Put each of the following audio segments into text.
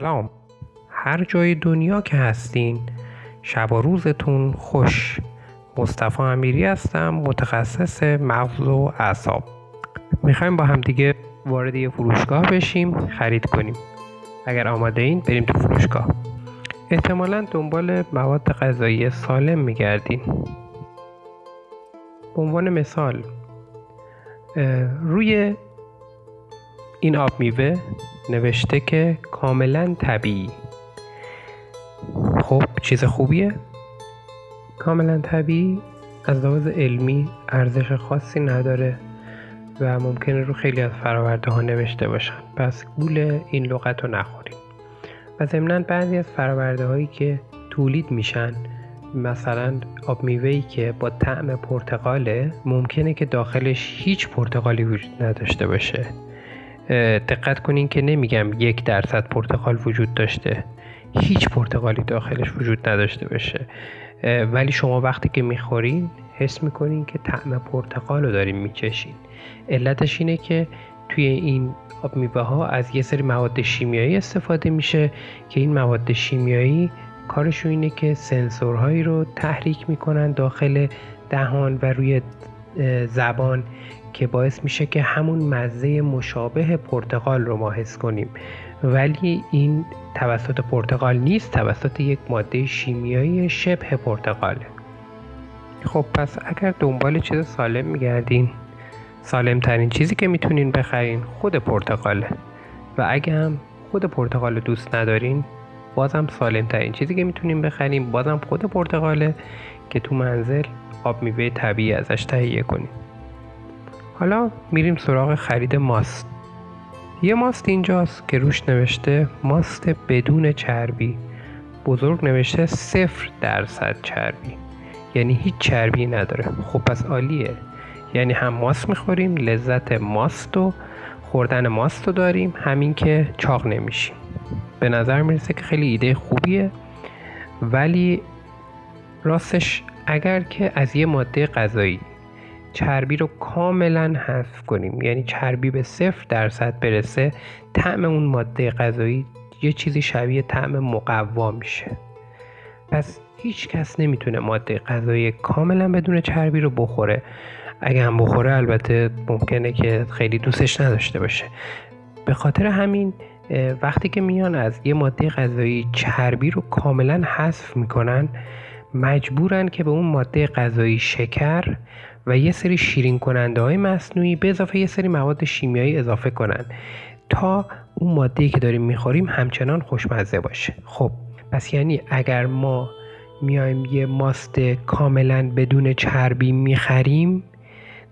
سلام. هر جای دنیا که هستین شب و روزتون خوش. مصطفی امیری هستم متخصص مغز و اعصاب. می‌خوایم با هم دیگه وارد یه فروشگاه بشیم خرید کنیم. اگر آماده این بریم تو فروشگاه. احتمالا دنبال مواد غذایی سالم میگردین. به عنوان مثال روی این آب میوه نوشته که کاملا طبیعی. خب چیز خوبیه؟ کاملا طبیعی از لحاظ علمی ارزش خاصی نداره و ممکنه رو خیلی از فراورده ها نوشته باشن. پس گول این لغت رو نخوریم. و ضمنا بعضی از فراورده هایی که تولید میشن مثلا آب میوهی که با طعم پرتقاله ممکنه که داخلش هیچ پرتقالی وجود نداشته باشه. دقت کنین که نمیگم یک درصد پرتقال وجود داشته. هیچ پرتقالی داخلش وجود نداشته باشه. ولی شما وقتی که می‌خورین حس می‌کنین که طعم پرتقال رو دارین میچشین علتش اینه که توی این آب میوه ها از یه سری مواد شیمیایی استفاده میشه که این مواد شیمیایی کارشون اینه که سنسورهایی رو تحریک می‌کنن داخل دهان و روی زبان که باعث میشه که همون مزه مشابه پرتقال رو ما حس کنیم. ولی این توسط پرتقال نیست توسط یک ماده شیمیایی شبه پرتقاله خب پس اگر دنبال چیز سالم میگردین سالم ترین چیزی که می‌تونین بخرین خود پرتقاله و اگه هم خود پرتقال دوست ندارین بازم سالم ترین چیزی که می‌تونین بخرین بازم خود پرتقاله که تو منزل آب میوه طبیعی ازش تهیه کنیم حالا میریم سراغ خرید ماست. یه ماست اینجاست که روش نوشته ماست بدون چربی. بزرگ نوشته صفر درصد چربی. یعنی هیچ چربی نداره. خب پس عالیه. یعنی هم ماست می‌خوریم لذت ماست و خوردن ماست رو داریم. همین که چاق نمیشیم. به نظر می‌رسه که خیلی ایده خوبیه. ولی راستش اگر که از یه ماده غذایی چربی رو کاملا حذف کنیم. یعنی چربی به صفر درصد برسه طعم اون ماده غذایی یه چیزی شبیه طعم مقوا میشه. پس هیچ کس نمی‌تونه ماده غذایی کاملا بدون چربی رو بخوره. اگه هم بخوره البته ممکنه که خیلی دوستش نداشته باشه. به خاطر همین وقتی که میان از یه ماده غذایی چربی رو کاملا حذف می‌کنن مجبورن که به اون ماده غذایی شکر و یه سری شیرین کننده های مصنوعی به اضافه یه سری مواد شیمیایی اضافه کنن. تا اون ماده که داریم می‌خوریم همچنان خوشمزه باشه. خب پس یعنی اگر ما میایم یه ماست کاملا بدون چربی می‌خریم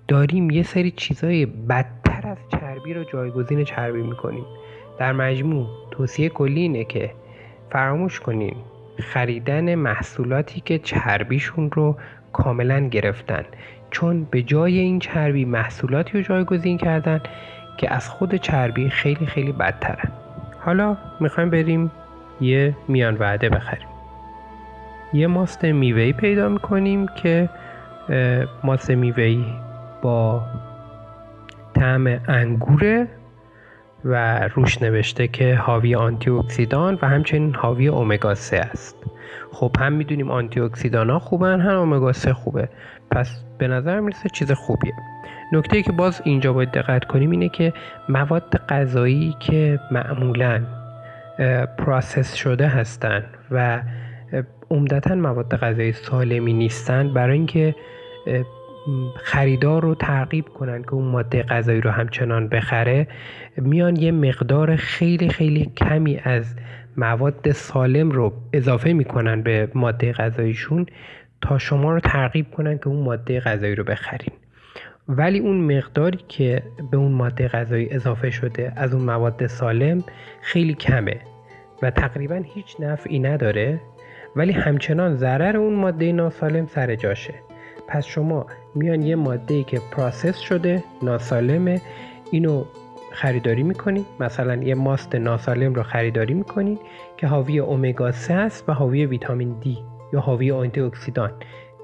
داریم یه سری چیزای بدتر از چربی رو جایگزین چربی می‌کنیم. در مجموع توصیه کلی اینه که فراموش کنین خریدن محصولاتی که چربیشون رو کاملا گرفتن. چون به جای این چربی محصولاتی رو جایگزین کردن که از خود چربی خیلی خیلی بدترن. حالا می‌خوایم بریم یه میان وعده بخریم. یه ماست میوهی پیدا می‌کنیم که ماست میوهی با طعم انگوره و روش نوشته که حاوی آنتی اکسیدان و همچنین حاوی اومگا 3 است. خب هم می‌دونیم آنتی اکسیدان ها خوبن هم اومگا 3 خوبه. پس به نظر می‌رسه چیز خوبیه. نکته که باز اینجا باید دقت کنیم اینه که مواد غذایی که معمولا پروسس شده هستن و عمدتا مواد غذایی سالمی نیستن برای اینکه خریدار رو ترغیب کنن که اون ماده غذایی رو همچنان بخره میان یه مقدار خیلی خیلی کمی از مواد سالم رو اضافه می‌کنن به ماده غذاییشون تا شما رو ترغیب کنن که اون ماده غذایی رو بخرین. ولی اون مقداری که به اون ماده غذایی اضافه شده از اون مواد سالم خیلی کمه و تقریبا هیچ نفعی نداره ولی همچنان ضرر اون ماده ناسالم سر جاشه. پس شما میان یه ماده که پراسس شده ناسالمه اینو خریداری می‌کنید مثلا یه ماست ناسالم رو خریداری می‌کنید که حاوی اومگا 3 است و حاوی ویتامین دی یا حاوی آنتی اکسیدان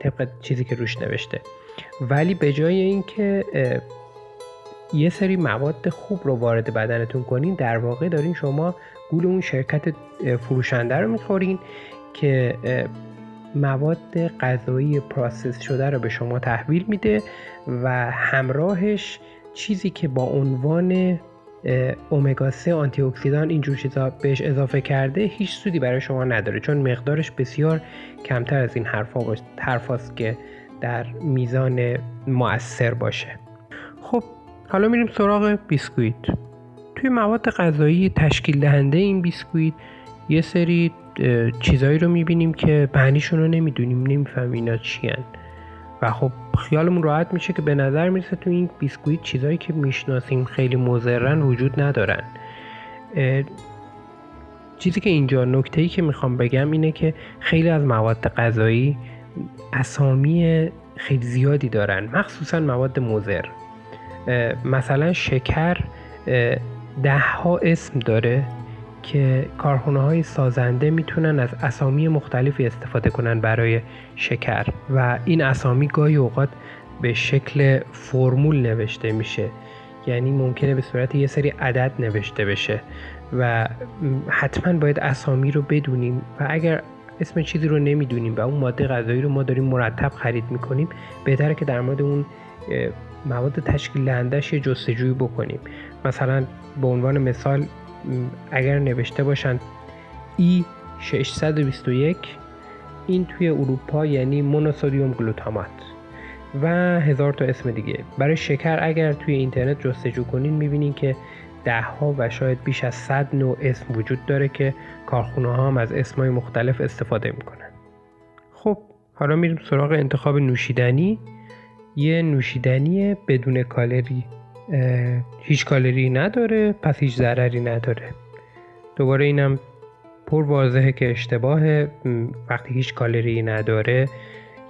طبق چیزی که روش نوشته. ولی به جای اینکه یه سری مواد خوب رو وارد بدنتون کنین در واقع دارین شما گول اون شرکت فروشنده رو می‌خورین که مواد غذایی process شده رو به شما تحویل میده و همراهش چیزی که با عنوان امگا 3 آنتی اکسیدان اینجور چیزا بهش اضافه کرده هیچ سودی برای شما نداره چون مقدارش بسیار کمتر از این حرفا حرفاست که در میزان مؤثر باشه. خب حالا میریم سراغ بیسکویت. توی مواد غذایی تشکیل دهنده این بیسکویت یه سری چیزایی رو می‌بینیم که بهنیشون رو نمی‌دونیم نمی‌فهمیم اینا چی و خب خیالمون راحت میشه که به نظر می‌رسه تو این بیسکویت چیزایی که می‌شناسیم خیلی مزرن وجود ندارن. چیزی که اینجا نکته ای که می‌خوام بگم اینه که خیلی از مواد غذایی اسامی خیلی زیادی دارن مخصوصا مواد مزر مثلا شکر ده ها اسم داره. که کارخونه های سازنده می‌تونن از اسامی مختلفی استفاده کنن برای شکر. و این اسامی گاهی اوقات به شکل فرمول نوشته میشه. یعنی ممکنه به صورت یه سری عدد نوشته بشه. و حتما باید اسامی رو بدونیم. و اگر اسم چیزی رو نمی‌دونیم و اون ماده غذایی رو ما داریم مرتب خرید می‌کنیم بهتره که در مورد اون مواد تشکیل دهندش یه جستجوی بکنیم. مثلا به عنوان مثال اگر نوشته باشند ای 621 این توی اروپا یعنی مونوسودیوم گلوتامات و هزار تا اسم دیگه. برای شکر اگر توی اینترنت جستجو کنین می‌بینین که ده ها و شاید بیش از 100 نوع اسم وجود داره که کارخونه ها هم از اسمای مختلف استفاده می‌کنن. خب حالا میریم سراغ انتخاب نوشیدنی. یه نوشیدنی بدون کالری. هیچ کالری نداره پس هیچ ضرری نداره. دوباره اینم پر واضحه که اشتباه وقتی هیچ کالری نداره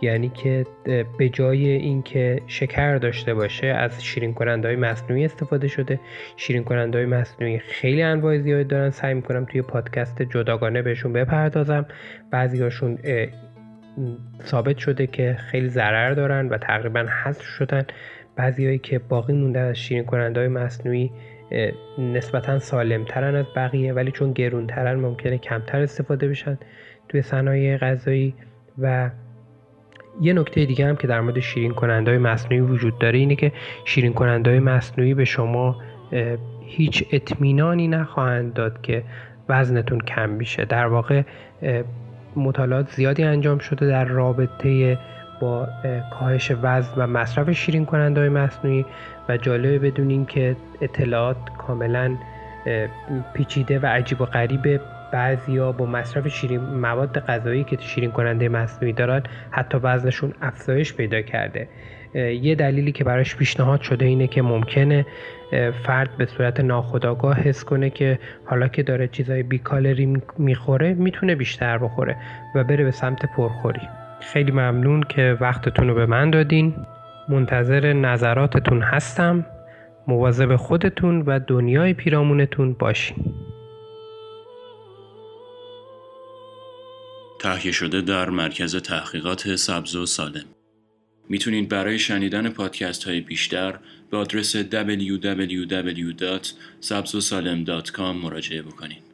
یعنی که به جای اینکه شکر داشته باشه از شیرین کننده های مصنوعی استفاده شده. شیرین کننده های مصنوعی خیلی انواع زیادی دارن. سعی می‌کنم توی پادکست جداگانه بهشون بپردازم. بعضی هاشون ثابت شده که خیلی ضرر دارن و تقریبا حذف شدن. بعضیهایی که باقی مونده از شیرین کننده های مصنوعی نسبتا سالمترن از بقیه ولی چون گرونترن ممکنه کمتر استفاده بشن توی صنایع غذایی. و یه نکته دیگه هم که در مورد شیرین کننده های مصنوعی وجود داره اینه که شیرین کننده های مصنوعی به شما هیچ اطمینانی نخواهند داد که وزنتون کم میشه. در واقع مطالعات زیادی انجام شده در رابطه با کاهش وزن و مصرف شیرین کننده های مصنوعی و جالبه بدونیم که اطلاعات کاملا پیچیده و عجیب و غریبه بعضیا با مصرف شیرین مواد غذایی که شیرین کننده مصنوعی دارن حتی وزنشون افزایش پیدا کرده. یه دلیلی که براش پیشنهاد شده اینه که ممکنه فرد به صورت ناخودآگاه حس کنه که حالا که داره چیزای بی کالری می‌خوره می‌تونه بیشتر بخوره و بره به سمت پرخوری. خیلی ممنون که وقتتون رو به من دادین. منتظر نظراتتون هستم. مواظب خودتون و دنیای پیرامونتون باشین. تهیه شده در مرکز تحقیقات سبز و سالم. می‌تونید برای شنیدن پادکست های بیشتر به آدرس www.sabzosalem.com مراجعه بکنید.